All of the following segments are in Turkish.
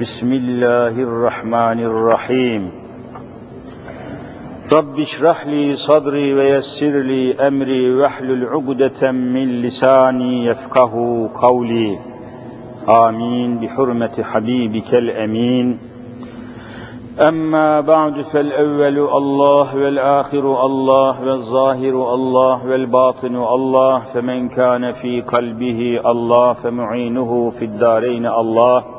بسم الله الرحمن الرحيم. رب اشرح لي صدري ويسر لي أمري واحلل عقدة من لساني يفقه قولي. آمين. بحرمة حبيبك الأمين. أما بعد فالأول الله والآخر الله والظاهر الله والباطن الله فمن كان في قلبه الله فمعينه في الدارين الله.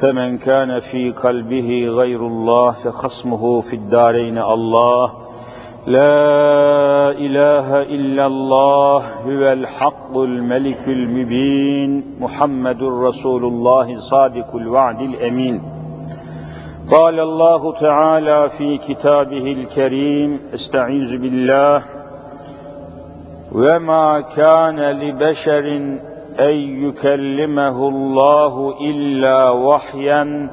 فمن كان في قلبه غير الله فخصمه في الدارين الله لا إله إلا الله هو الحق الملك المبين محمد رسول الله صادق الوعد الأمين قال الله تعالى في كتابه الكريم استعيذ بالله وما كان لبشر en yukellimehullahu illa vahyen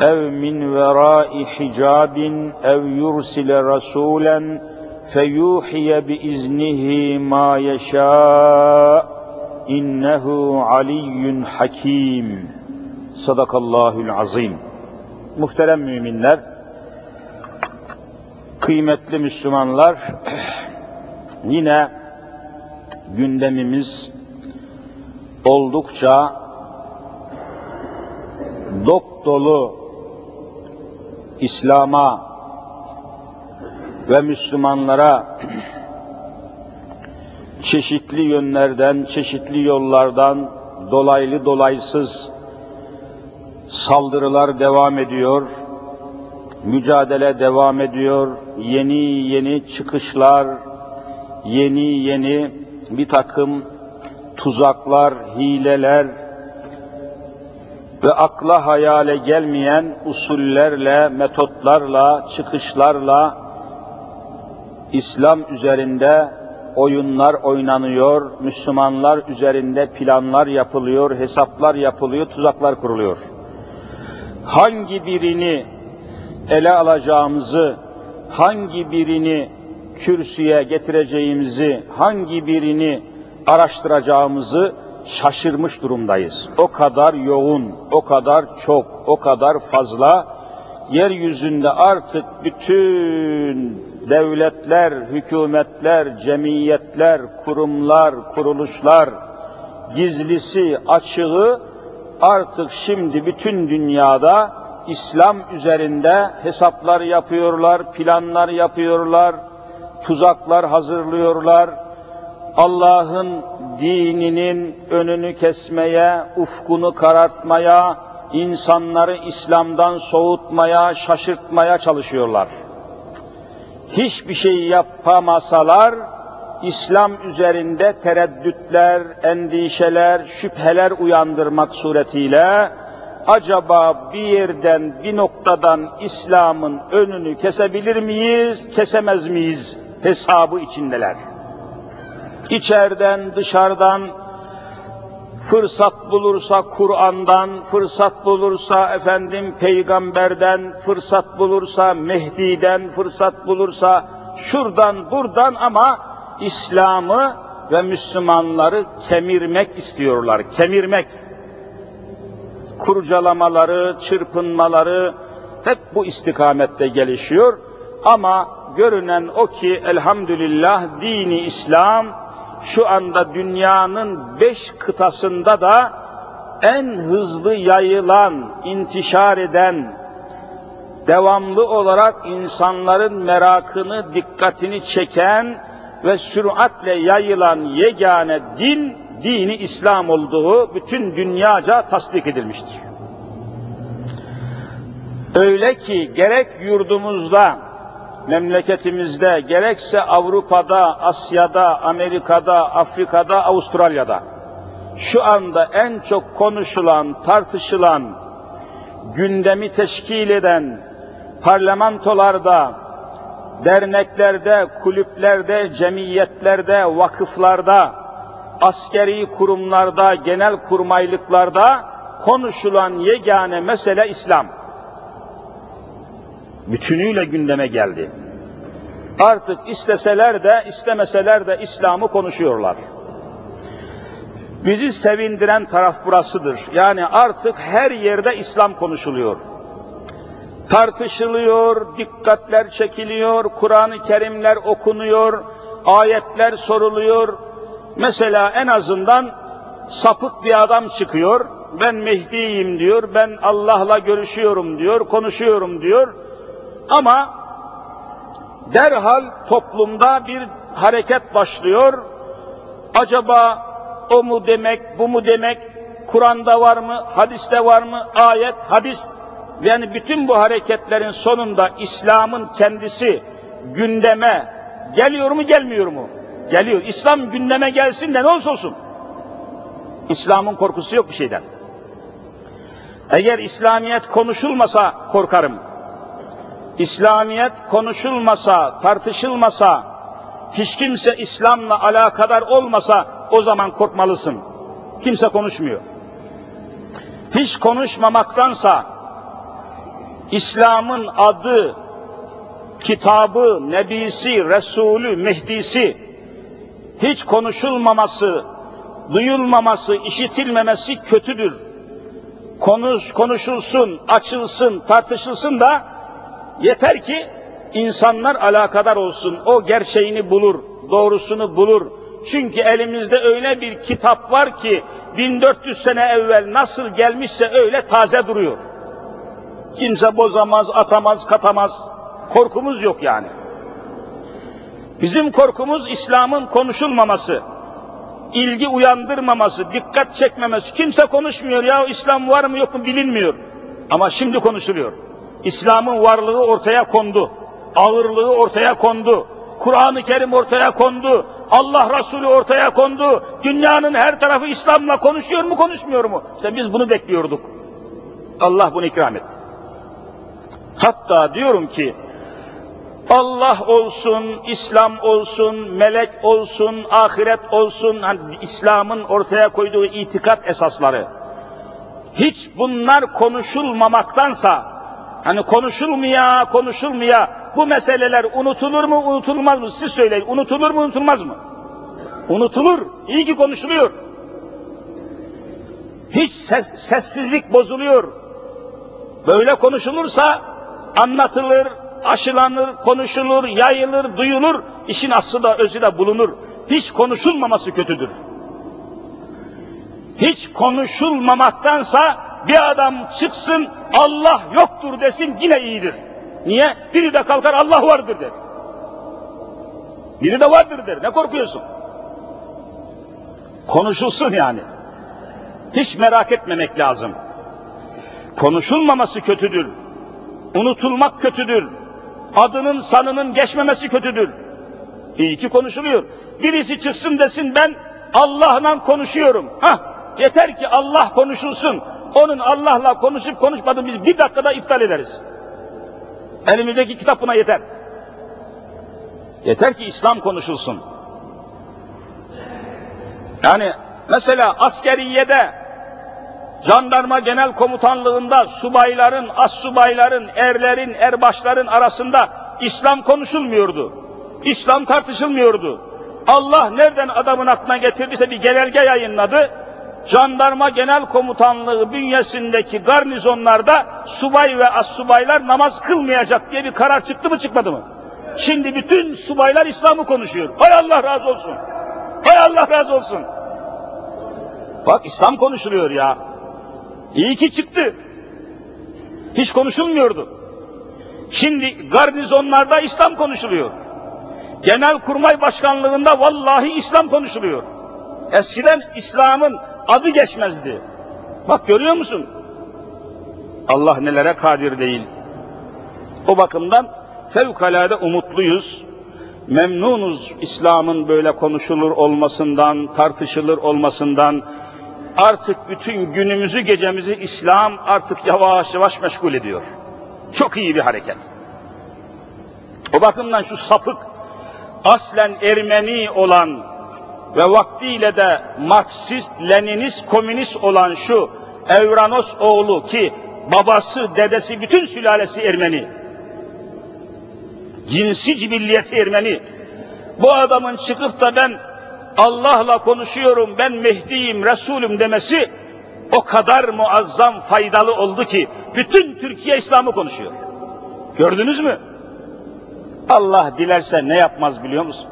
ev min verai hicabin ev yursile rasulen feyuhiye biiznihi ma yeşâ innehu aliyyun hakim sadakallahul azim. Muhterem müminler kıymetli Müslümanlar yine gündemimiz oldukça dop dolu İslam'a ve Müslümanlara çeşitli yönlerden, çeşitli yollardan dolaylı dolaysız saldırılar devam ediyor, mücadele devam ediyor, yeni yeni çıkışlar, yeni yeni bir takım tuzaklar, hileler ve akla hayale gelmeyen usullerle, metotlarla, çıkışlarla İslam üzerinde oyunlar oynanıyor, Müslümanlar üzerinde planlar yapılıyor, hesaplar yapılıyor, tuzaklar kuruluyor. Hangi birini ele alacağımızı, hangi birini kürsüye getireceğimizi, hangi birini araştıracağımızı şaşırmış durumdayız. O kadar yoğun, o kadar çok, o kadar fazla yeryüzünde artık bütün devletler, hükümetler, cemiyetler, kurumlar, kuruluşlar, gizlisi, açığı artık şimdi bütün dünyada İslam üzerinde hesaplar yapıyorlar, planlar yapıyorlar, tuzaklar hazırlıyorlar, Allah'ın dininin önünü kesmeye, ufkunu karartmaya, insanları İslam'dan soğutmaya, şaşırtmaya çalışıyorlar. Hiçbir şey yapamasalar, İslam üzerinde tereddütler, endişeler, şüpheler uyandırmak suretiyle, acaba bir yerden, bir noktadan İslam'ın önünü kesebilir miyiz, kesemez miyiz hesabı içindeler içeriden dışarıdan fırsat bulursa Kur'an'dan, fırsat bulursa efendim peygamberden, fırsat bulursa Mehdi'den, fırsat bulursa şuradan buradan ama İslam'ı ve Müslümanları kemirmek istiyorlar. Kemirmek. Kurcalamaları, çırpınmaları hep bu istikamette gelişiyor. Ama görünen o ki elhamdülillah dini İslam şu anda dünyanın beş kıtasında da en hızlı yayılan, intişar eden, devamlı olarak insanların merakını, dikkatini çeken ve süratle yayılan yegane din, dini İslam olduğu bütün dünyaca tasdik edilmiştir. Öyle ki gerek yurdumuzda, memleketimizde, gerekse Avrupa'da, Asya'da, Amerika'da, Afrika'da, Avustralya'da şu anda en çok konuşulan, tartışılan, gündemi teşkil eden parlamentolarda, derneklerde, kulüplerde, cemiyetlerde, vakıflarda, askeri kurumlarda, genel kurmaylıklarda konuşulan yegane mesele İslam. Bütünüyle gündeme geldi. Artık isteseler de istemeseler de İslam'ı konuşuyorlar. Bizi sevindiren taraf burasıdır. Yani artık her yerde İslam konuşuluyor. Tartışılıyor, dikkatler çekiliyor, Kur'an-ı Kerimler okunuyor, ayetler soruluyor. Mesela en azından sapık bir adam çıkıyor, ben Mehdi'yim diyor, ben Allah'la görüşüyorum diyor, konuşuyorum diyor. Ama derhal toplumda bir hareket başlıyor. Acaba o mu demek, bu mu demek, Kur'an'da var mı, hadiste var mı, ayet, hadis. Yani bütün bu hareketlerin sonunda İslam'ın kendisi gündeme geliyor mu, gelmiyor mu? Geliyor. İslam gündeme gelsin de ne olursa olsun. İslam'ın korkusu yok bir şeyden. Eğer İslamiyet konuşulmasa korkarım. İslamiyet konuşulmasa, tartışılmasa, hiç kimse İslam'la alakadar olmasa o zaman korkmalısın. Kimse konuşmuyor. Hiç konuşmamaktansa İslam'ın adı, kitabı, nebisi, Resulü, Mehdisi hiç konuşulmaması, duyulmaması, işitilmemesi kötüdür. Konuş, konuşulsun, açılsın, tartışılsın da yeter ki insanlar alakadar olsun. O gerçeğini bulur, doğrusunu bulur. Çünkü elimizde öyle bir kitap var ki 1400 sene evvel nasıl gelmişse öyle taze duruyor. Kimse bozamaz, atamaz, katamaz. Korkumuz yok yani. Bizim korkumuz İslam'ın konuşulmaması, ilgi uyandırmaması, dikkat çekmemesi. Kimse konuşmuyor ya İslam var mı yok mu bilinmiyor. Ama şimdi konuşuluyor. İslam'ın varlığı ortaya kondu. Ağırlığı ortaya kondu. Kur'an-ı Kerim ortaya kondu. Allah Resulü ortaya kondu. Dünyanın her tarafı İslam'la konuşuyor mu konuşmuyor mu? İşte biz bunu bekliyorduk. Allah bunu ikram etti. Hatta diyorum ki Allah olsun, İslam olsun, melek olsun, ahiret olsun, hani İslam'ın ortaya koyduğu itikat esasları. Hiç bunlar konuşulmamaktansa, hani konuşulmaya, konuşulmaya, bu meseleler unutulur mu, unutulmaz mı? Siz söyleyin, unutulur mu, unutulmaz mı? Unutulur, iyi ki konuşuluyor. Hiç ses, sessizlik bozuluyor. Böyle konuşulursa anlatılır, aşılanır, konuşulur, yayılır, duyulur, işin aslı da özü de bulunur. Hiç konuşulmaması kötüdür. Hiç konuşulmamaktansa bir adam çıksın Allah yoktur desin yine iyidir. Niye? Biri de kalkar Allah vardır der. Biri de vardır der. Ne korkuyorsun? Konuşulsun yani. Hiç merak etmemek lazım. Konuşulmaması kötüdür. Unutulmak kötüdür. Adının sanının geçmemesi kötüdür. İyi ki konuşuluyor. Birisi çıksın desin ben Allah'la konuşuyorum. Hah, yeter ki Allah konuşulsun. Onun Allah'la konuşup konuşmadığını biz bir dakikada iptal ederiz. Elimizdeki kitap buna yeter. Yeter ki İslam konuşulsun. Yani mesela askeriyede jandarma genel komutanlığında subayların, as subayların, erlerin, erbaşların arasında İslam konuşulmuyordu. İslam tartışılmıyordu. Allah nereden adamın aklına getirdiyse bir genelge yayınladı. Jandarma Genel Komutanlığı bünyesindeki garnizonlarda subay ve as subaylar namaz kılmayacak diye bir karar çıktı mı çıkmadı mı? Şimdi bütün subaylar İslam'ı konuşuyor. Hay Allah razı olsun. Hay Allah razı olsun. Bak İslam konuşuluyor ya. İyi ki çıktı. Hiç konuşulmuyordu. Şimdi garnizonlarda İslam konuşuluyor. Genel Kurmay Başkanlığında vallahi İslam konuşuluyor. Eskiden İslam'ın adı geçmezdi. Bak görüyor musun? Allah nelere kadir değil. O bakımdan fevkalade umutluyuz. Memnunuz İslam'ın böyle konuşulur olmasından, tartışılır olmasından. Artık bütün günümüzü, gecemizi İslam artık yavaş yavaş meşgul ediyor. Çok iyi bir hareket. O bakımdan şu sapık, aslen Ermeni olan ve vaktiyle de Marksist, Leninist, Komünist olan şu Evranos oğlu ki babası, dedesi, bütün sülalesi Ermeni. Cinsi cibilliyeti Ermeni. Bu adamın çıkıp da ben Allah'la konuşuyorum, ben Mehdi'yim, Resulüm demesi o kadar muazzam faydalı oldu ki bütün Türkiye İslam'ı konuşuyor. Gördünüz mü? Allah dilerse ne yapmaz biliyor musun?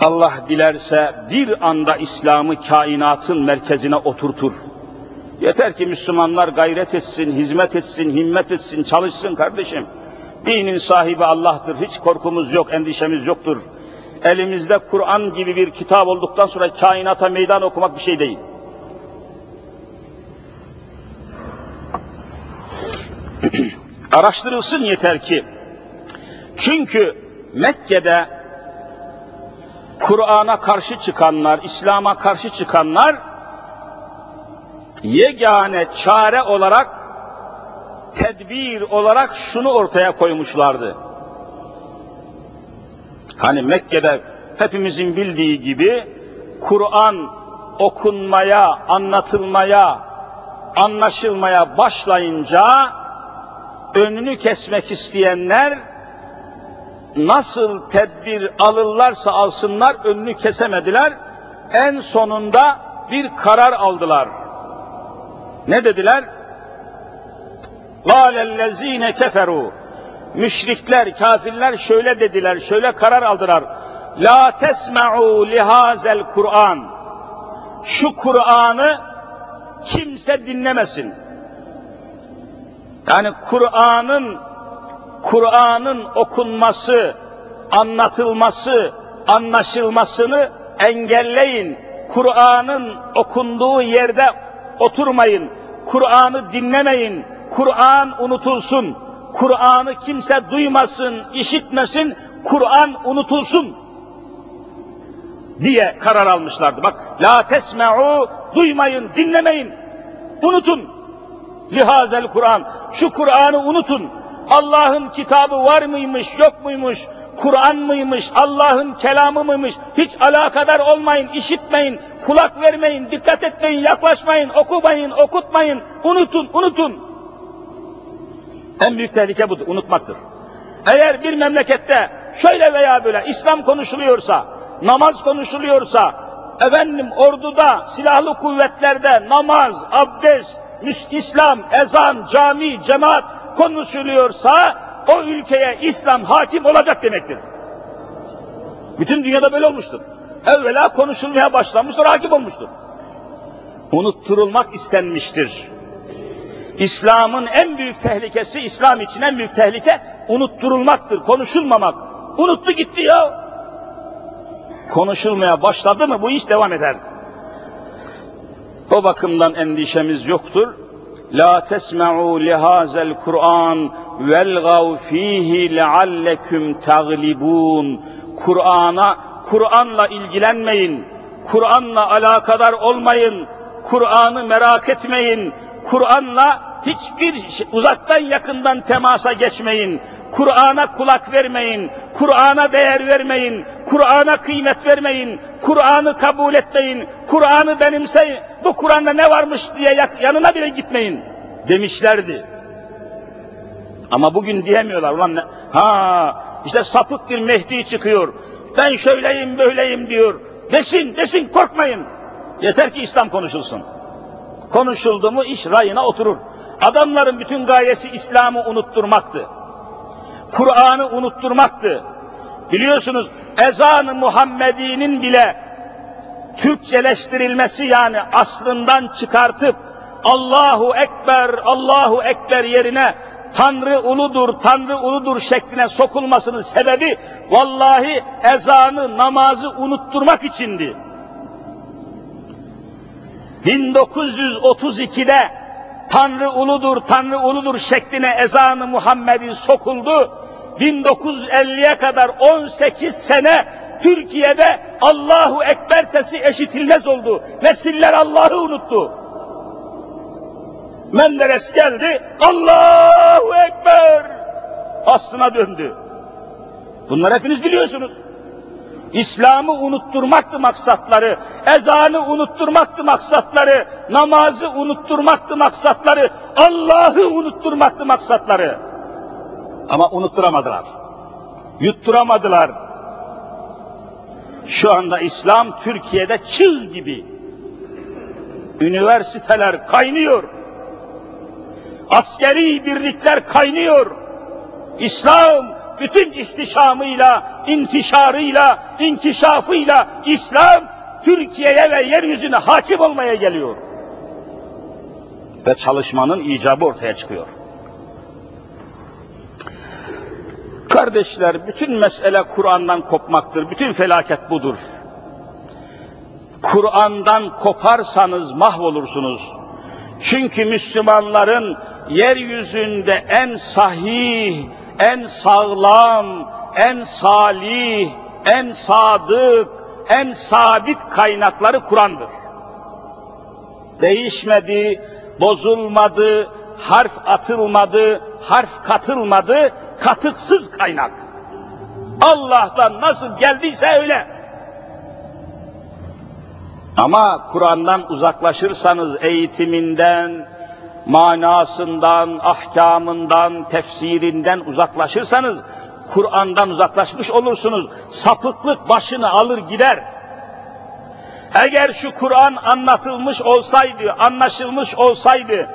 Allah dilerse bir anda İslam'ı kainatın merkezine oturtur. Yeter ki Müslümanlar gayret etsin, hizmet etsin, himmet etsin, çalışsın kardeşim. Dinin sahibi Allah'tır. Hiç korkumuz yok, endişemiz yoktur. Elimizde Kur'an gibi bir kitap olduktan sonra kainata meydan okumak bir şey değil. Araştırılsın yeter ki. Çünkü Mekke'de Kur'an'a karşı çıkanlar, İslam'a karşı çıkanlar yegane çare olarak tedbir olarak şunu ortaya koymuşlardı. Hani Mekke'de hepimizin bildiği gibi Kur'an okunmaya, anlatılmaya, anlaşılmaya başlayınca önünü kesmek isteyenler nasıl tedbir alırlarsa alsınlar önünü kesemediler. En sonunda bir karar aldılar. Ne dediler? قَالَ الَّذ۪ينَ كَفَرُوا Müşrikler, kafirler şöyle dediler, şöyle karar aldılar. La tesma'u lihazel Kur'an. Şu Kur'an'ı kimse dinlemesin. Yani Kur'an'ın Kur'an'ın okunması, anlatılması, anlaşılmasını engelleyin. Kur'an'ın okunduğu yerde oturmayın. Kur'an'ı dinlemeyin. Kur'an unutulsun. Kur'an'ı kimse duymasın, işitmesin. Kur'an unutulsun diye karar almışlardı. Bak, la tesme'u, duymayın, dinlemeyin, unutun. Lihazel Kur'an, şu Kur'an'ı unutun. Allah'ın kitabı var mıymış, yok muymuş, Kur'an mıymış, Allah'ın kelamı mıymış, hiç alakadar olmayın, işitmeyin, kulak vermeyin, dikkat etmeyin, yaklaşmayın, okumayın, okutmayın, unutun, unutun. En büyük tehlike budur, unutmaktır. Eğer bir memlekette şöyle veya böyle İslam konuşuluyorsa, namaz konuşuluyorsa, efendim orduda, silahlı kuvvetlerde namaz, abdest, İslam, ezan, cami, cemaat konuşuluyorsa o ülkeye İslam hakim olacak demektir. Bütün dünyada böyle olmuştur. Evvela konuşulmaya başlanmıştır, hakim olmuştur. Unutturulmak istenmiştir. İslam'ın en büyük tehlikesi, İslam için en büyük tehlike unutturulmaktır, konuşulmamak. Unuttu gitti ya. Konuşulmaya başladı mı bu iş devam eder. O bakımdan endişemiz yoktur. La tesma'u lihazel Kur'an velgav fihi leallekum taglibun. Kur'an'a Kur'an'la ilgilenmeyin. Kur'an'la alakadar olmayın. Kur'an'ı merak etmeyin. Kur'an'la hiçbir uzaktan yakından temasa geçmeyin. Kur'an'a kulak vermeyin. Kur'an'a değer vermeyin. Kur'an'a kıymet vermeyin. Kur'an'ı kabul etmeyin. Kur'an'ı benimseyin. Bu Kur'an'da ne varmış diye yanına bile gitmeyin demişlerdi. Ama bugün diyemiyorlar. Ulan ne? Ha işte sapık bir Mehdi çıkıyor. Ben şöyleyim böyleyim diyor. Desin desin korkmayın. Yeter ki İslam konuşulsun. Konuşuldu mu iş rayına oturur. Adamların bütün gayesi İslam'ı unutturmaktı. Kur'an'ı unutturmaktı. Biliyorsunuz ezan-ı Muhammedi'nin bile Türkçeleştirilmesi yani aslından çıkartıp Allahu Ekber, Allahu Ekber yerine Tanrı uludur, Tanrı uludur şekline sokulmasının sebebi vallahi ezanı, namazı unutturmak içindi. 1932'de Tanrı uludur, Tanrı uludur şekline ezanı Muhammed'in sokuldu. 1950'ye kadar 18 sene Türkiye'de Allahu Ekber sesi eşitilmez oldu. Nesiller Allah'ı unuttu. Menderes geldi, Allahu Ekber! aslına döndü. Bunlar hepiniz biliyorsunuz. İslam'ı unutturmaktı maksatları, ezanı unutturmaktı maksatları, namazı unutturmaktı maksatları, Allah'ı unutturmaktı maksatları. Ama unutturamadılar. Yutturamadılar. Şu anda İslam Türkiye'de çığ gibi. Üniversiteler kaynıyor. Askeri birlikler kaynıyor. İslam bütün ihtişamıyla, intişarıyla, inkişafıyla İslam Türkiye'ye ve yeryüzüne hakim olmaya geliyor. Ve çalışmanın icabı ortaya çıkıyor. Kardeşler, bütün mesele Kur'an'dan kopmaktır. Bütün felaket budur. Kur'an'dan koparsanız mahvolursunuz. Çünkü Müslümanların yeryüzünde en sahih, en sağlam, en salih, en sadık, en sabit kaynakları Kur'an'dır. Değişmedi, bozulmadı, harf atılmadı, harf katılmadı, katıksız kaynak. Allah'tan nasıl geldiyse öyle. Ama Kur'an'dan uzaklaşırsanız eğitiminden, manasından, ahkamından, tefsirinden uzaklaşırsanız Kur'an'dan uzaklaşmış olursunuz. Sapıklık başını alır gider. Eğer şu Kur'an anlatılmış olsaydı, anlaşılmış olsaydı,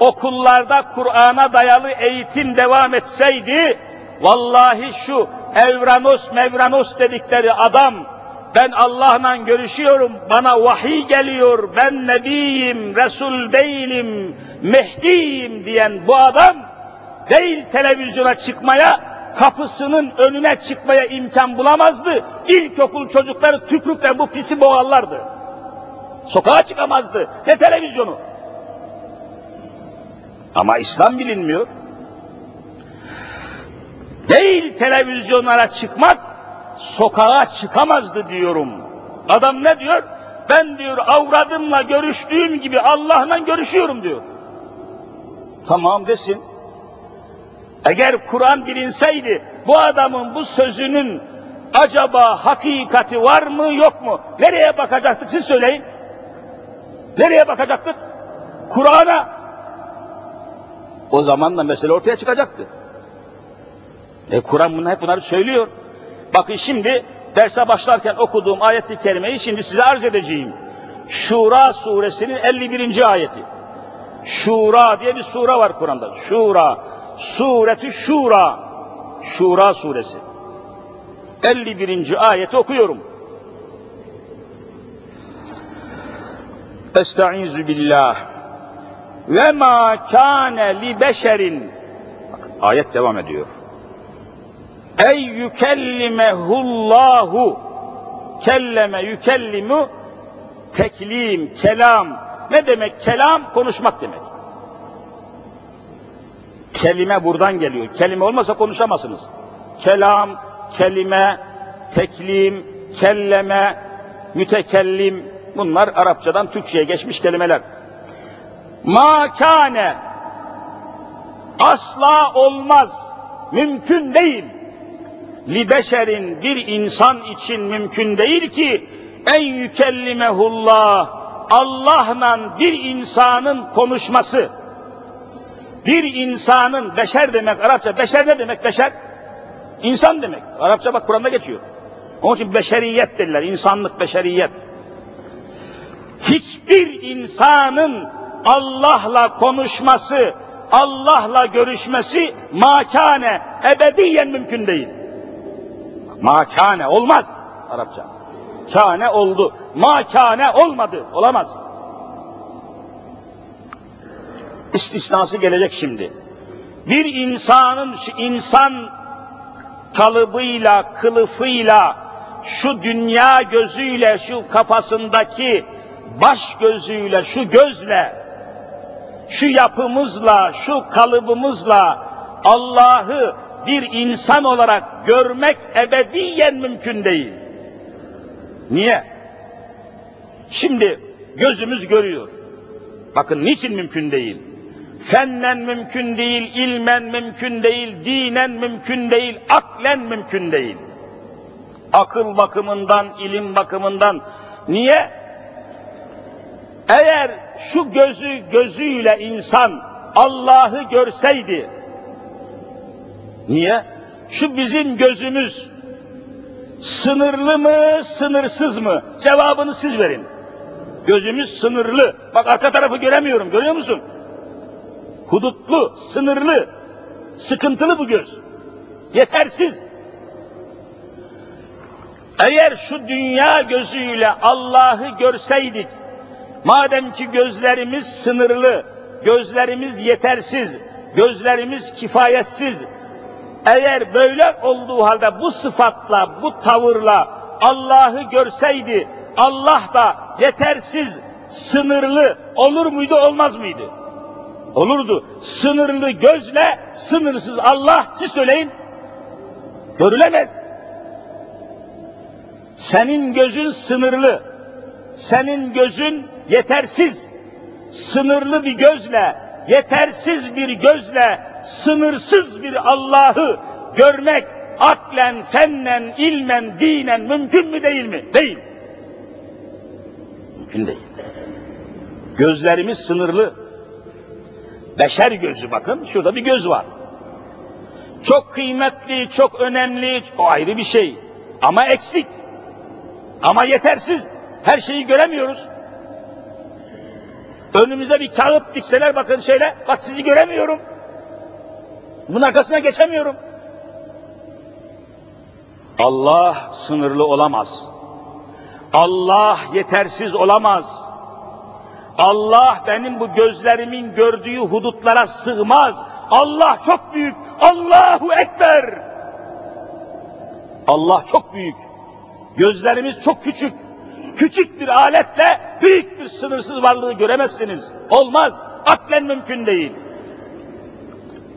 okullarda Kur'an'a dayalı eğitim devam etseydi, vallahi şu Evranos Mevranos dedikleri adam, ben Allah'la görüşüyorum, bana vahiy geliyor, ben nebiyim, Resul değilim, Mehdi'yim diyen bu adam, değil televizyona çıkmaya, kapısının önüne çıkmaya imkan bulamazdı. İlkokul çocukları tükrükle bu pisi boğarlardı. Sokağa çıkamazdı. Ne televizyonu? Ama İslam bilinmiyor. Değil televizyonlara çıkmak, sokağa çıkamazdı diyorum. Adam ne diyor? Ben diyor avradımla görüştüğüm gibi Allah'la görüşüyorum diyor. Tamam desin. Eğer Kur'an bilinseydi bu adamın bu sözünün acaba hakikati var mı yok mu? Nereye bakacaktık siz söyleyin. Nereye bakacaktık? Kur'an'a. O zaman da mesele ortaya çıkacaktı. E Kur'an bunu hep bunları söylüyor. Bakın şimdi derse başlarken okuduğum ayeti kerimeyi şimdi size arz edeceğim. Şura suresinin 51. ayeti. Şura diye bir sure var Kur'an'da. Şura. Sureti Şura. Şura suresi. 51. ayeti okuyorum. Estaizu billah. Ve ma kâne li beşerin. Ayet devam ediyor. Ey yükellimehullahu. Kelleme yükellimu teklim, kelam. Ne demek kelam? Konuşmak demek. Kelime buradan geliyor. Kelime olmasa konuşamazsınız. Kelam, kelime, teklim, kelleme, mütekellim bunlar Arapçadan Türkçe'ye geçmiş kelimeler. Makane asla olmaz, mümkün değil. Li beşerin bir insan için mümkün değil ki en yükellimehullah Allah'la bir insanın konuşması bir insanın beşer demek Arapça beşer ne demek beşer? İnsan demek. Arapça bak Kur'an'da geçiyor. Onun için beşeriyet derler. insanlık beşeriyet. Hiçbir insanın Allah'la konuşması, Allah'la görüşmesi makane, ebediyen mümkün değil. Makane olmaz Arapça. Kane oldu. Makane olmadı. Olamaz. istisnası gelecek şimdi. Bir insanın insan kalıbıyla, kılıfıyla, şu dünya gözüyle, şu kafasındaki baş gözüyle, şu gözle, şu yapımızla, şu kalıbımızla Allah'ı bir insan olarak görmek ebediyen mümkün değil. Niye? Şimdi gözümüz görüyor. Bakın niçin mümkün değil? Fennen mümkün değil, ilmen mümkün değil, dinen mümkün değil, aklen mümkün değil. Akıl bakımından, ilim bakımından. Niye? Eğer şu gözü gözüyle insan Allah'ı görseydi, niye? Şu bizim gözümüz sınırlı mı, sınırsız mı? Cevabını siz verin. Gözümüz sınırlı. Bak arka tarafı göremiyorum, görüyor musun? Hudutlu, sınırlı, sıkıntılı bu göz. Yetersiz. Eğer şu dünya gözüyle Allah'ı görseydik, madem ki gözlerimiz sınırlı, gözlerimiz yetersiz, gözlerimiz kifayetsiz, eğer böyle olduğu halde bu sıfatla, bu tavırla Allah'ı görseydi, Allah da yetersiz, sınırlı olur muydu, olmaz mıydı? Olurdu. Sınırlı gözle sınırsız Allah, siz söyleyin, görülemez. Senin gözün sınırlı, senin gözün yetersiz, sınırlı bir gözle, yetersiz bir gözle, sınırsız bir Allah'ı görmek aklen, fennen, ilmen, dinen mümkün mü değil mi? Değil. Mümkün değil. Gözlerimiz sınırlı. Beşer gözü bakın, şurada bir göz var. Çok kıymetli, çok önemli, o ayrı bir şey. Ama eksik. Ama yetersiz. Her şeyi göremiyoruz. Önümüze bir kağıt dikseler bakın şeyle, bak sizi göremiyorum. Bunun arkasına geçemiyorum. Allah sınırlı olamaz. Allah yetersiz olamaz. Allah benim bu gözlerimin gördüğü hudutlara sığmaz. Allah çok büyük. Allahu Ekber. Allah çok büyük. Gözlerimiz çok küçük. Küçük bir aletle büyük bir sınırsız varlığı göremezsiniz. Olmaz. Aklen mümkün değil.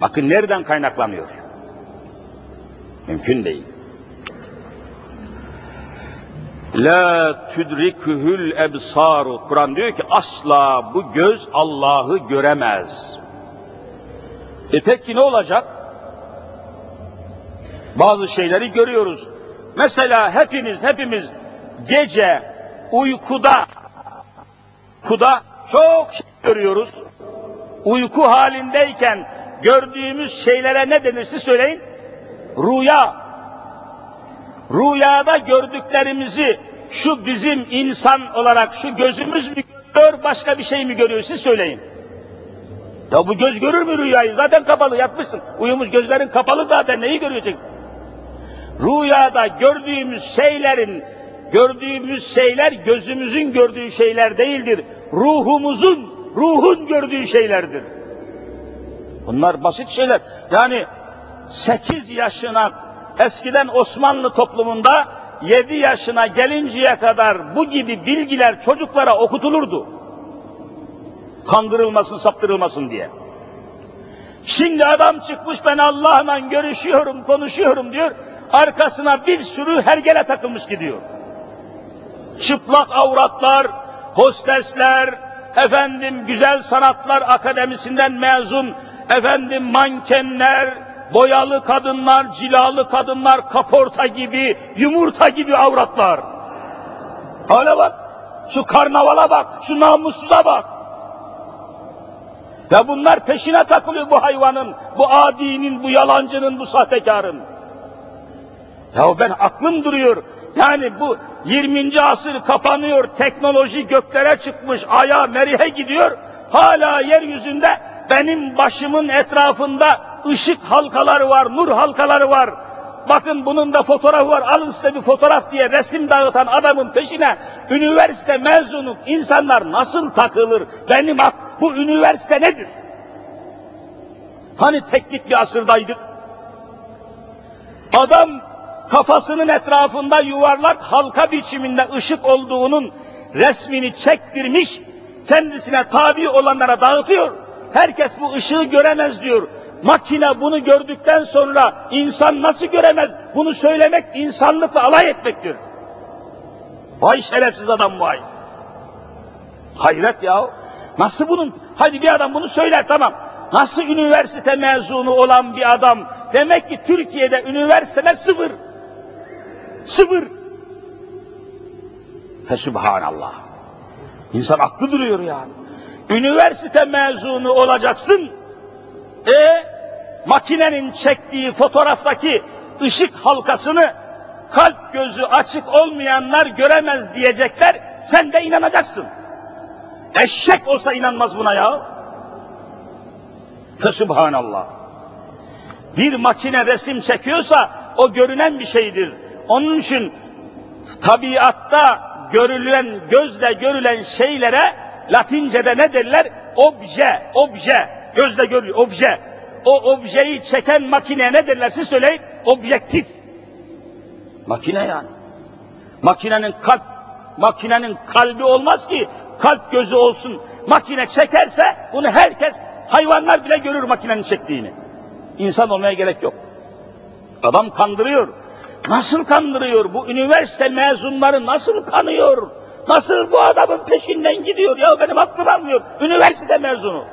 Bakın nereden kaynaklanıyor? Mümkün değil. La tudrikuhul ebsaru. Kur'an diyor ki asla bu göz Allah'ı göremez. E peki ne olacak? Bazı şeyleri görüyoruz. Mesela hepiniz, hepimiz gece uykuda, uykuda çok şey görüyoruz. Uyku halindeyken gördüğümüz şeylere ne denirse söyleyin? Rüya. Rüyada gördüklerimizi şu bizim insan olarak şu gözümüz mü görüyor, başka bir şey mi görüyor? Siz söyleyin. Ya bu göz görür mü rüyayı? Zaten kapalı, yatmışsın. Uyumuş gözlerin kapalı zaten, neyi göreceksin? Rüyada gördüğümüz şeylerin, gördüğümüz şeyler gözümüzün gördüğü şeyler değildir. Ruhumuzun, ruhun gördüğü şeylerdir. Bunlar basit şeyler. Yani 8 yaşına eskiden Osmanlı toplumunda 7 yaşına gelinceye kadar bu gibi bilgiler çocuklara okutulurdu. Kandırılmasın, saptırılmasın diye. Şimdi adam çıkmış ben Allah'la görüşüyorum, konuşuyorum diyor. Arkasına bir sürü hergele takılmış gidiyor. Çıplak avratlar, hostesler, efendim güzel sanatlar akademisinden mezun, efendim mankenler, boyalı kadınlar, cilalı kadınlar, kaporta gibi, yumurta gibi avratlar. Hala bak, şu karnavala bak, şu namussuza bak. Ve bunlar peşine takılıyor bu hayvanın, bu adinin, bu yalancının, bu sahtekarın. Ya ben aklım duruyor. Yani bu 20. asır kapanıyor, teknoloji göklere çıkmış, aya, merihe gidiyor. Hala yeryüzünde benim başımın etrafında ışık halkaları var, nur halkaları var. Bakın bunun da fotoğrafı var, alın size bir fotoğraf diye resim dağıtan adamın peşine üniversite mezunu insanlar nasıl takılır? Benim ak bu üniversite nedir? Hani teknik bir asırdaydık? Adam kafasının etrafında yuvarlak halka biçiminde ışık olduğunun resmini çektirmiş, kendisine tabi olanlara dağıtıyor. Herkes bu ışığı göremez diyor. Makine bunu gördükten sonra insan nasıl göremez? Bunu söylemek insanlıkla alay etmektir. Vay şerefsiz adam vay. Hayret ya. Nasıl bunun? Hadi bir adam bunu söyler tamam. Nasıl üniversite mezunu olan bir adam? Demek ki Türkiye'de üniversiteler sıfır. Sıfır. Fe subhanallah. İnsan aklı duruyor yani. Üniversite mezunu olacaksın. E makinenin çektiği fotoğraftaki ışık halkasını kalp gözü açık olmayanlar göremez diyecekler. Sen de inanacaksın. Eşek olsa inanmaz buna ya. Fesubhanallah. Bir makine resim çekiyorsa o görünen bir şeydir. Onun için tabiatta görülen, gözle görülen şeylere Latince'de ne derler? Obje, obje. Gözle görülüyor, obje. O objeyi çeken makineye ne derler siz söyleyin? Objektif. Makine yani. Makinenin kalp, makinenin kalbi olmaz ki kalp gözü olsun. Makine çekerse bunu herkes, hayvanlar bile görür makinenin çektiğini. İnsan olmaya gerek yok. Adam kandırıyor. Nasıl kandırıyor? Bu üniversite mezunları nasıl kanıyor? Nasıl bu adamın peşinden gidiyor? Ya benim aklım almıyor. Üniversite mezunu.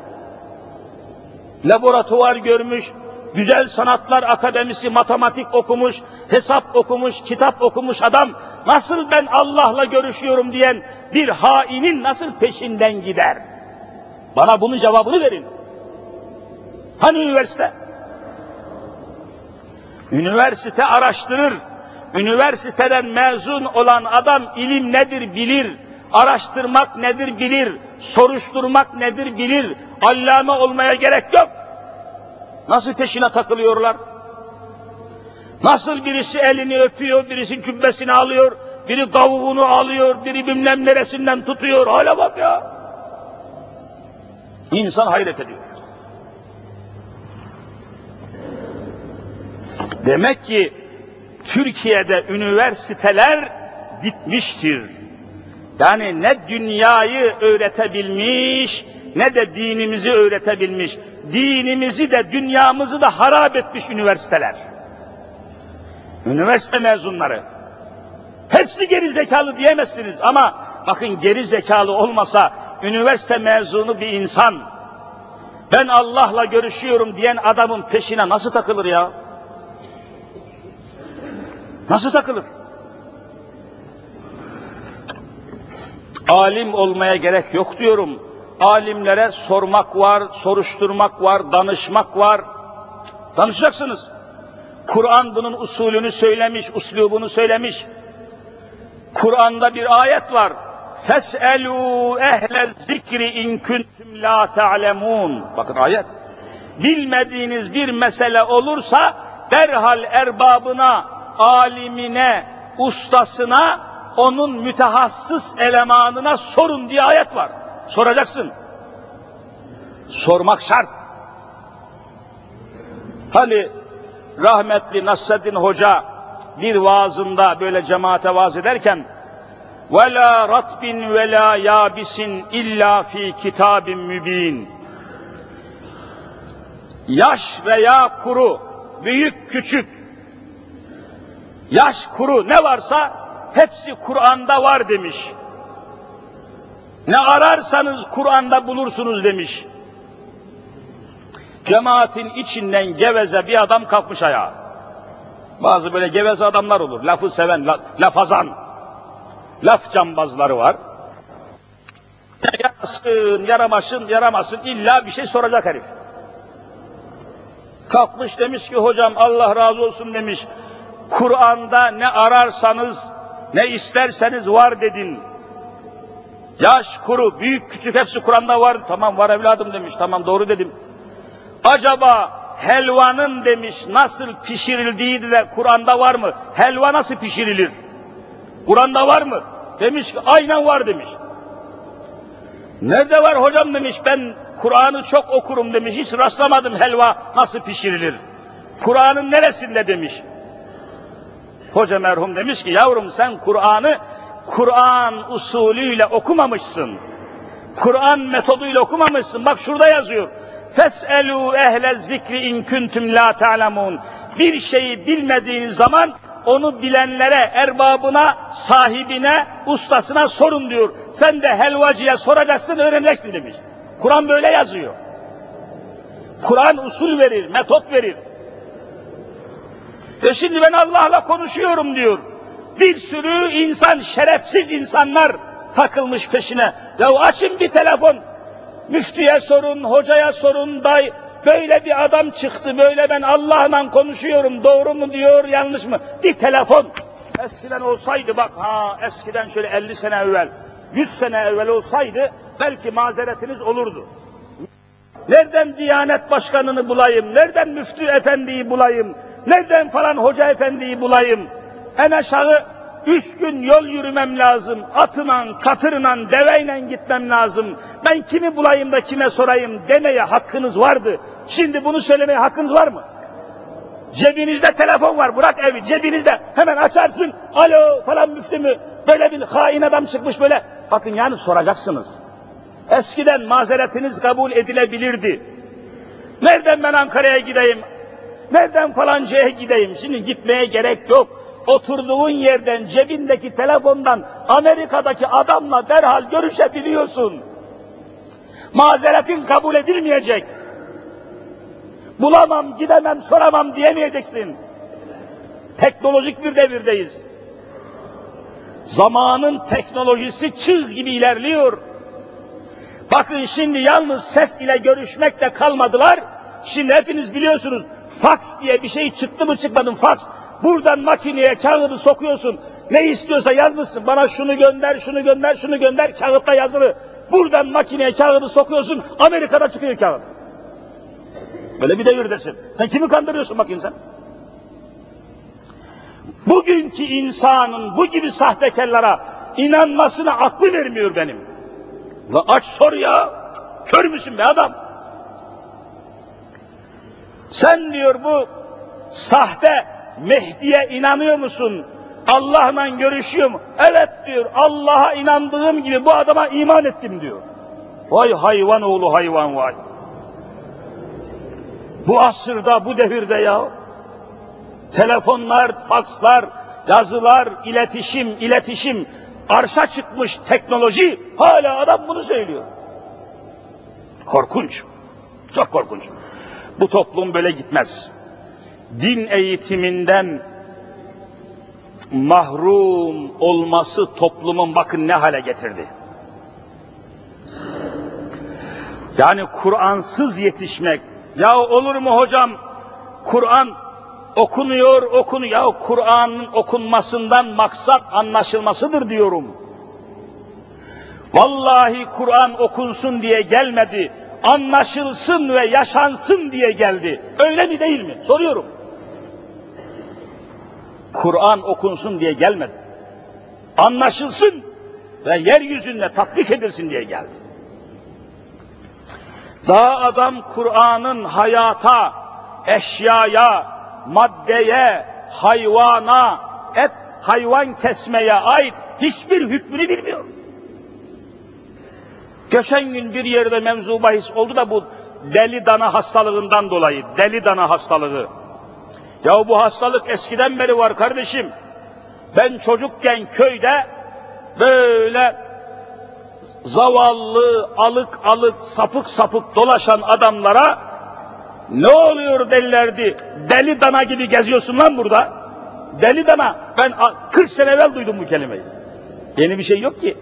Laboratuvar görmüş, güzel sanatlar akademisi, matematik okumuş, hesap okumuş, kitap okumuş adam nasıl ben Allah'la görüşüyorum diyen bir hainin nasıl peşinden gider? Bana bunun cevabını verin. Hani üniversite? Üniversite araştırır. Üniversiteden mezun olan adam ilim nedir bilir. Araştırmak nedir bilir. Soruşturmak nedir bilir. Allame olmaya gerek yok. Nasıl peşine takılıyorlar? Nasıl birisi elini öpüyor, birisi cübbesini alıyor, biri kavuğunu alıyor, biri bilmem neresinden tutuyor. Hala bak ya. İnsan hayret ediyor. Demek ki Türkiye'de üniversiteler bitmiştir. Yani ne dünyayı öğretebilmiş, ne de dinimizi öğretebilmiş. Dinimizi de dünyamızı da harap etmiş üniversiteler. Üniversite mezunları. Hepsi geri zekalı diyemezsiniz ama bakın geri zekalı olmasa üniversite mezunu bir insan ben Allah'la görüşüyorum diyen adamın peşine nasıl takılır ya? Nasıl takılır? Alim olmaya gerek yok diyorum. Alimlere sormak var, soruşturmak var, danışmak var. Danışacaksınız. Kur'an bunun usulünü söylemiş, uslubunu söylemiş. Kur'an'da bir ayet var. Fes'elû ehle zikri in kuntum la ta'lemun. Bakın ayet. Bilmediğiniz bir mesele olursa derhal erbabına, alimine, ustasına, onun mütehassıs elemanına sorun diye ayet var. Soracaksın. Sormak şart. Hani rahmetli Nasreddin Hoca bir vaazında böyle cemaate vaaz ederken ve la ratbin ve yabisin illa fi kitabin mübin. Yaş veya kuru, büyük küçük, yaş kuru ne varsa hepsi Kur'an'da var demiş. Ne ararsanız Kur'an'da bulursunuz demiş. Cemaatin içinden geveze bir adam kalkmış ayağa. Bazı böyle geveze adamlar olur. Lafı seven, la, lafazan. Laf cambazları var. Yarasın, yaramasın, yaramasın illa bir şey soracak herif. Kalkmış demiş ki hocam Allah razı olsun demiş. Kur'an'da ne ararsanız, ne isterseniz var dedin. Yaş, kuru, büyük, küçük hepsi Kur'an'da var. Tamam var evladım demiş. Tamam doğru dedim. Acaba helvanın demiş nasıl pişirildiği de Kur'an'da var mı? Helva nasıl pişirilir? Kur'an'da var mı? Demiş ki aynen var demiş. Nerede var hocam demiş ben Kur'an'ı çok okurum demiş hiç rastlamadım helva nasıl pişirilir. Kur'an'ın neresinde demiş. Hoca merhum demiş ki yavrum sen Kur'an'ı Kur'an usulüyle okumamışsın. Kur'an metoduyla okumamışsın. Bak şurada yazıyor. Fes'elû ehle zikri in kuntum la ta'lemun. Bir şeyi bilmediğiniz zaman onu bilenlere, erbabına, sahibine, ustasına sorun diyor. Sen de helvacıya soracaksın, öğreneceksin demiş. Kur'an böyle yazıyor. Kur'an usul verir, metot verir. Ve şimdi ben Allah'la konuşuyorum diyor. Bir sürü insan, şerefsiz insanlar takılmış peşine. Ya açın bir telefon. Müftüye sorun, hocaya sorun, day böyle bir adam çıktı, böyle ben Allah'la konuşuyorum, doğru mu diyor, yanlış mı? Bir telefon. Eskiden olsaydı bak ha, eskiden şöyle 50 sene evvel, 100 sene evvel olsaydı belki mazeretiniz olurdu. Nereden Diyanet Başkanı'nı bulayım, nereden Müftü Efendi'yi bulayım, nereden falan Hoca Efendi'yi bulayım? En aşağı üç gün yol yürümem lazım, atına, katırla, deveyle gitmem lazım. Ben kimi bulayım da kime sorayım demeye hakkınız vardı. Şimdi bunu söylemeye hakkınız var mı? Cebinizde telefon var, bırak evi cebinizde. Hemen açarsın, alo falan müftü mü? Böyle bir hain adam çıkmış böyle. Bakın yani soracaksınız. Eskiden mazeretiniz kabul edilebilirdi. Nereden ben Ankara'ya gideyim? Nereden falancaya gideyim? Şimdi gitmeye gerek yok. Oturduğun yerden, cebindeki telefondan Amerika'daki adamla derhal görüşebiliyorsun. Mazeretin kabul edilmeyecek. Bulamam, gidemem, soramam diyemeyeceksin. Teknolojik bir devirdeyiz. Zamanın teknolojisi çığ gibi ilerliyor. Bakın şimdi yalnız ses ile görüşmekte kalmadılar. Şimdi hepiniz biliyorsunuz fax diye bir şey çıktı mı çıkmadı mı fax. Buradan makineye kağıdı sokuyorsun. Ne istiyorsa yazmışsın. Bana şunu gönder, şunu gönder, şunu gönder. Kağıtta yazılı. Buradan makineye kağıdı sokuyorsun. Amerika'da çıkıyor kağıt. Böyle bir devirdesin. Sen kimi kandırıyorsun bakayım sen? Bugünkü insanın bu gibi sahtekarlara inanmasına aklı vermiyor benim. La aç sor ya. Kör müsün be adam? Sen diyor bu sahte Mehdi'ye inanıyor musun? Allah'la görüşüyor mu? Evet diyor. Allah'a inandığım gibi bu adama iman ettim diyor. Vay hayvan oğlu hayvan vay. Bu asırda, bu devirde ya. Telefonlar, fakslar, yazılar, iletişim, iletişim, arşa çıkmış teknoloji, hala adam bunu söylüyor. Korkunç, çok korkunç. Bu toplum böyle gitmez. Din eğitiminden mahrum olması toplumun bakın ne hale getirdi. Yani Kur'ansız yetişmek, ya olur mu hocam Kur'an okunuyor, okunuyor. Ya Kur'an'ın okunmasından maksat anlaşılmasıdır diyorum. Vallahi Kur'an okunsun diye gelmedi. Anlaşılsın ve yaşansın diye geldi. Öyle mi değil mi? Soruyorum. Kur'an okunsun diye gelmedi. Anlaşılsın ve yeryüzünde tatbik edilsin diye geldi. Daha adam Kur'an'ın hayata, eşyaya, maddeye, hayvana, et hayvan kesmeye ait hiçbir hükmünü bilmiyor. Geçen gün bir yerde mevzu bahis oldu da bu deli dana hastalığından dolayı, deli dana hastalığı. Ya bu hastalık eskiden beri var kardeşim. Ben çocukken köyde böyle zavallı, alık alık, sapık sapık dolaşan adamlara ne oluyor delilerdi? Deli dana gibi geziyorsun lan burada. Deli dana. Ben 40 sene evvel duydum bu kelimeyi. Yeni bir şey yok ki.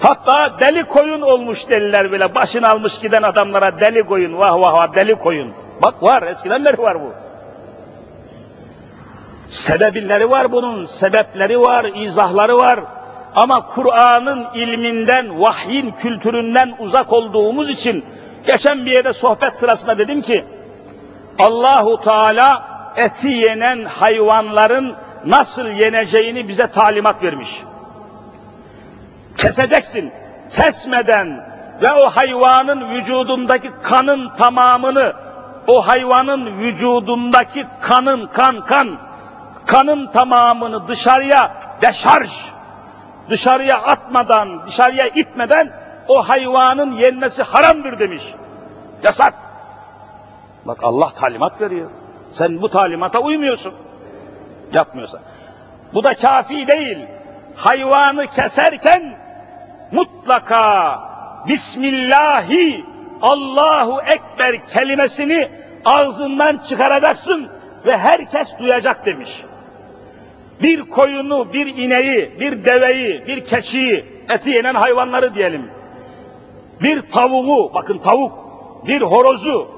Hatta deli koyun olmuş deliler bile. Başını almış giden adamlara deli koyun. Vah vah vah deli koyun. Bak var eskiden beri var bu. Sebebilleri var bunun. Sebepleri var, izahları var. Ama Kur'an'ın ilminden, vahyin kültüründen uzak olduğumuz için geçen bir yerde sohbet sırasında dedim ki Allahu Teala eti yenen hayvanların nasıl yeneceğini bize talimat vermiş. Keseceksin. Kesmeden ve o hayvanın vücudundaki kanın tamamını o hayvanın vücudundaki kanın kan kan kanın tamamını dışarıya deşarj dışarıya atmadan, dışarıya itmeden o hayvanın yenmesi haramdır demiş. Yasak. Bak Allah talimat veriyor. Sen bu talimata uymuyorsun. Yapmıyorsan. Bu da kafi değil. Hayvanı keserken mutlaka Bismillahi Allahu Ekber kelimesini ağzından çıkaracaksın ve herkes duyacak demiş. Bir koyunu, bir ineği, bir deveyi, bir keçiyi, eti yenen hayvanları diyelim. Bir tavuğu, bakın tavuk, bir horozu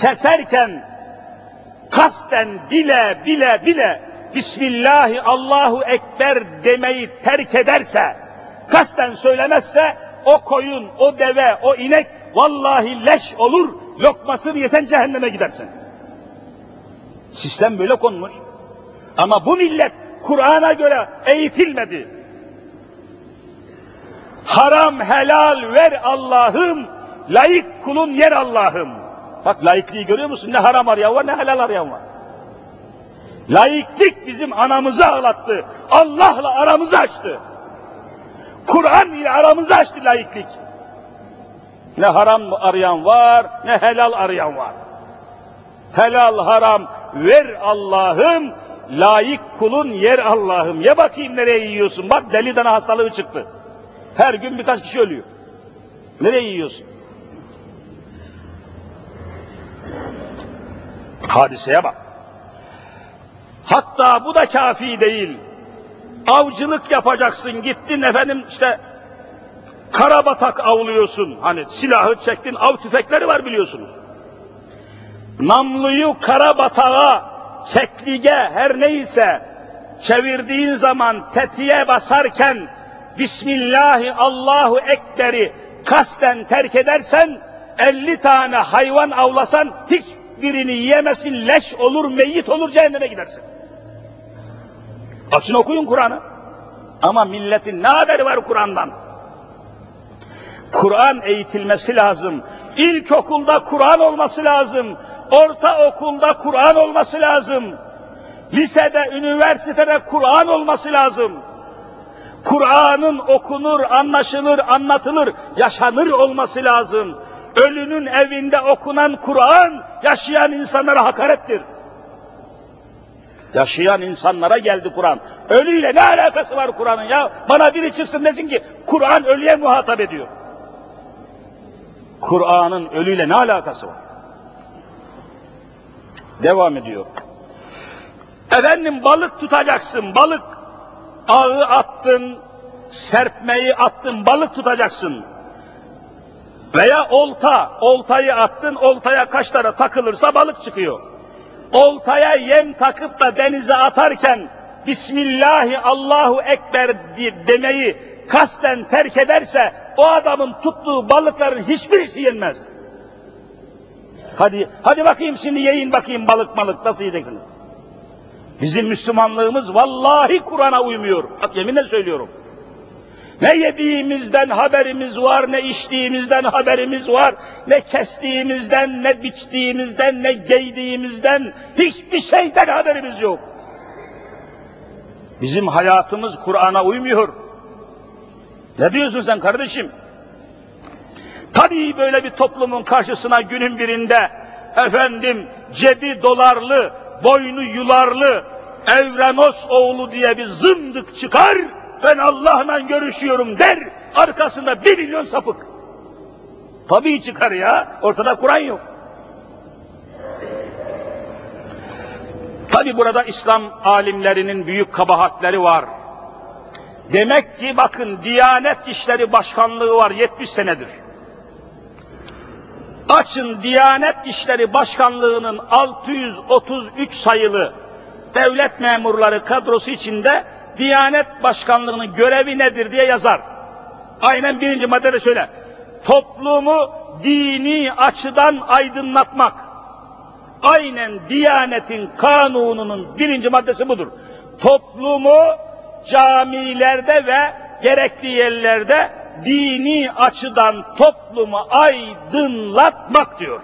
keserken kasten bile bile bile Bismillahi Allahu Ekber demeyi terk ederse, kasten söylemezse o koyun, o deve, o inek vallahi leş olur, lokmasını yesen cehenneme gidersin. Sistem böyle konmuş. Ama bu millet Kur'an'a göre eğitilmedi. Haram helal ver Allah'ım, layık kulun yer Allah'ım. Bak layıklığı görüyor musun? Ne haram arayan var ne helal arayan var. Layıklık bizim anamızı ağlattı. Allah'la aramızı açtı. Kur'an ile aramızı açtı layıklık. Ne haram arayan var, ne helal arayan var. Helal haram ver Allah'ım, layık kulun yer Allah'ım. Ye bakayım nereye yiyorsun. Bak deli dana hastalığı çıktı. Her gün birkaç kişi ölüyor. Nereye yiyorsun? Hadiseye bak. Hatta bu da kafi değil. Avcılık yapacaksın, gittin efendim işte karabatak avlıyorsun. Hani silahı çektin, av tüfekleri var biliyorsunuz. Namluyu karabatağa, keklige her neyse çevirdiğin zaman tetiğe basarken Bismillahi Allahu Ekber'i kasten terk edersen 50 tane hayvan avlasan hiçbirini yiyemesin, leş olur, meyit olur, cehenneme gidersin. Açın okuyun Kur'an'ı. Ama milletin ne haberi var Kur'an'dan? Kur'an eğitilmesi lazım. İlkokulda Kur'an olması lazım. Ortaokulda Kur'an olması lazım. Lisede, üniversitede Kur'an olması lazım. Kur'an'ın okunur, anlaşılır, anlatılır, yaşanır olması lazım. Ölünün evinde okunan Kur'an yaşayan insanlara hakarettir. Yaşayan insanlara geldi Kur'an. Ölüyle ne alakası var Kur'an'ın ya? Bana biri çıksın desin ki Kur'an ölüye muhatap ediyor. Kur'an'ın ölüyle ne alakası var? Devam ediyor. Efendim balık tutacaksın, balık. Ağı attın, serpmeyi attın, balık tutacaksın. Veya olta, oltayı attın, oltaya kaç takılırsa balık çıkıyor. Oltaya yem takıp da denize atarken Bismillahi Allahu Ekber demeyi kasten terk ederse o adamın tuttuğu balıkların hiçbirisi yenmez. Hadi, hadi bakayım şimdi yiyin bakayım balık malık nasıl yiyeceksiniz? Bizim Müslümanlığımız vallahi Kur'an'a uymuyor. Bak yeminle söylüyorum. Ne yediğimizden haberimiz var, ne içtiğimizden haberimiz var, ne kestiğimizden, ne biçtiğimizden, ne giydiğimizden, hiçbir şeyden haberimiz yok. Bizim hayatımız Kur'an'a uymuyor. Ne diyorsun sen kardeşim? Tabii böyle bir toplumun karşısına günün birinde efendim cebi dolarlı, boynu yularlı, Evrenos oğlu diye bir zındık çıkar, ben Allah'la görüşüyorum der, arkasında bir milyon sapık. Tabii çıkar ya, ortada Kur'an yok. Tabi burada İslam alimlerinin büyük kabahatleri var. Demek ki bakın Diyanet İşleri Başkanlığı var 70 senedir. Açın Diyanet İşleri Başkanlığı'nın 633 sayılı devlet memurları kadrosu içinde Diyanet Başkanlığı'nın görevi nedir diye yazar. Aynen birinci maddede şöyle. Toplumu dini açıdan aydınlatmak. Aynen Diyanetin kanununun birinci maddesi budur. Toplumu camilerde ve gerekli yerlerde dini açıdan toplumu aydınlatmak diyor.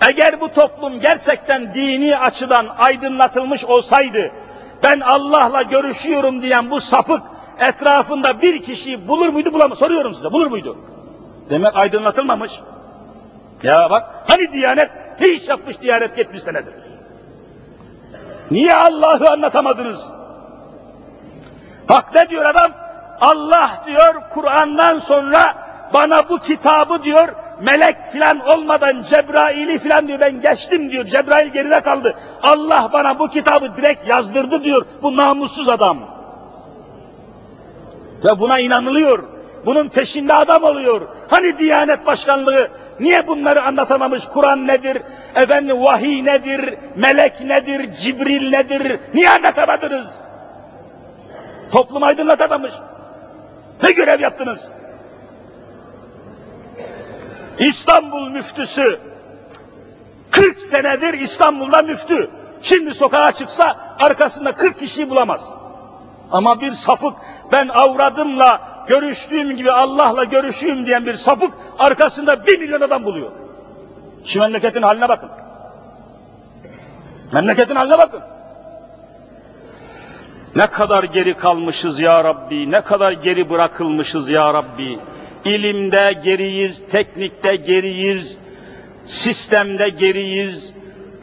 Eğer bu toplum gerçekten dini açıdan aydınlatılmış olsaydı, ben Allah'la görüşüyorum diyen bu sapık etrafında bir kişiyi bulur muydu bulamaz? Soruyorum size, bulur muydu? Demek aydınlatılmamış. Ya bak, hani Diyanet, ne iş yapmış Diyanet 70 senedir? Niye Allah'ı anlatamadınız? Bak ne diyor adam? Allah diyor Kur'an'dan sonra bana bu kitabı diyor melek filan olmadan Cebrail'i filan diyor ben geçtim diyor. Cebrail geride kaldı. Allah bana bu kitabı direkt yazdırdı diyor bu namussuz adam. Ve buna inanılıyor. Bunun peşinde adam oluyor. Hani Diyanet Başkanlığı niye bunları anlatamamış? Kur'an nedir? Efendim vahiy nedir? Melek nedir? Cibril nedir? Niye anlatamadınız? Toplum aydınlatamamış. Ne görev yaptınız? İstanbul müftüsü 40 senedir İstanbul'da müftü. Şimdi sokağa çıksa arkasında 40 kişiyi bulamaz. Ama bir sapık ben avradımla görüştüğüm gibi Allah'la görüşeyim diyen bir sapık arkasında bir milyon adam buluyor. Şu memleketin haline bakın. Memleketin haline bakın. Ne kadar geri kalmışız ya Rabbi, ne kadar geri bırakılmışız ya Rabbi. İlimde geriyiz, teknikte geriyiz, sistemde geriyiz,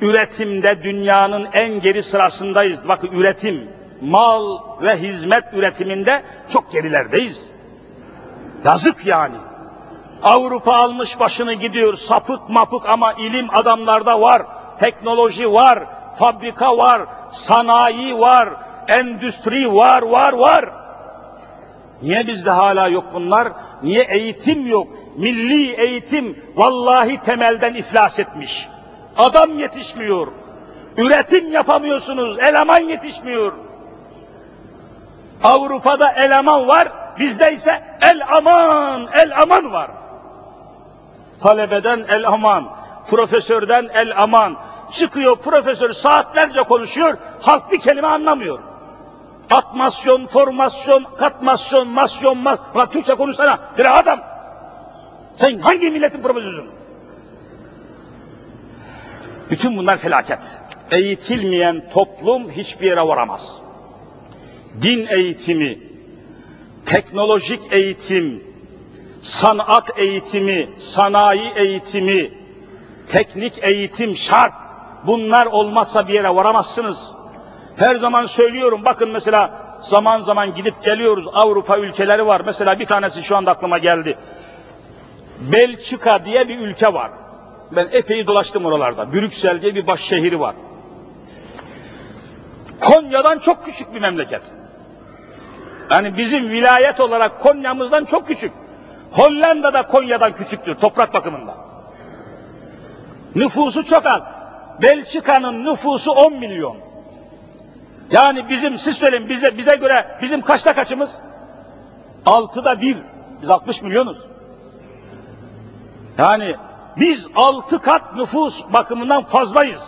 üretimde dünyanın en geri sırasındayız. Bakın üretim, mal ve hizmet üretiminde çok gerilerdeyiz. Yazık yani. Avrupa almış başını gidiyor sapık mapık ama ilim adamlarda var, teknoloji var, fabrika var, sanayi var, endüstri var, var, var. Niye bizde hala yok bunlar? Niye eğitim yok? Milli eğitim vallahi temelden iflas etmiş. Adam yetişmiyor. Üretim yapamıyorsunuz, eleman yetişmiyor. Avrupa'da eleman var, bizde ise el aman, el aman var. Talebeden el aman, profesörden el aman. Çıkıyor profesör saatlerce konuşuyor, halk bir kelime anlamıyor. Atmasyon, formasyon, katmasyon, masyon, mas... Ulan Türkçe konuşsana, bir adam. Sen hangi milletin profesörüsün? Bütün bunlar felaket. Eğitilmeyen toplum hiçbir yere varamaz. Din eğitimi, teknolojik eğitim, sanat eğitimi, sanayi eğitimi, teknik eğitim şart. Bunlar olmazsa bir yere varamazsınız. Her zaman söylüyorum bakın mesela zaman zaman gidip geliyoruz Avrupa ülkeleri var. Mesela bir tanesi şu anda aklıma geldi. Belçika diye bir ülke var. Ben epey dolaştım oralarda. Brüksel diye bir baş şehri var. Konya'dan çok küçük bir memleket. Yani bizim vilayet olarak Konya'mızdan çok küçük. Hollanda da Konya'dan küçüktür toprak bakımından. Nüfusu çok az. Belçika'nın nüfusu 10 milyon. Yani bizim siz söyleyin bize bize göre bizim kaçta kaçımız? Altıda bir. Biz 60 milyonuz. Yani biz altı kat nüfus bakımından fazlayız.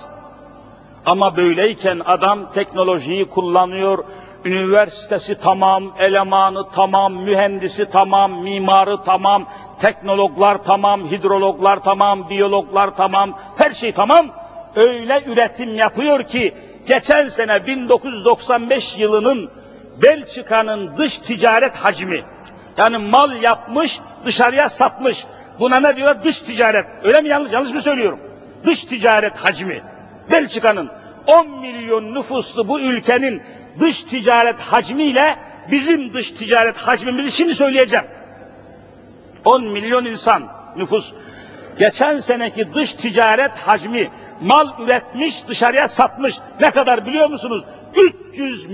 Ama böyleyken adam teknolojiyi kullanıyor, üniversitesi tamam, elemanı tamam, mühendisi tamam, mimarı tamam, teknologlar tamam, hidrologlar tamam, biyologlar tamam, her şey tamam. Öyle üretim yapıyor ki geçen sene 1995 yılının Belçika'nın dış ticaret hacmi, yani mal yapmış, dışarıya satmış. Buna ne diyorlar? Dış ticaret. Öyle mi yanlış? Yanlış mı söylüyorum? Dış ticaret hacmi. Belçika'nın 10 milyon nüfuslu bu ülkenin dış ticaret hacmiyle bizim dış ticaret hacmimizi şimdi söyleyeceğim. 10 milyon insan nüfus. Geçen seneki dış ticaret hacmi mal üretmiş dışarıya satmış. Ne kadar biliyor musunuz? 300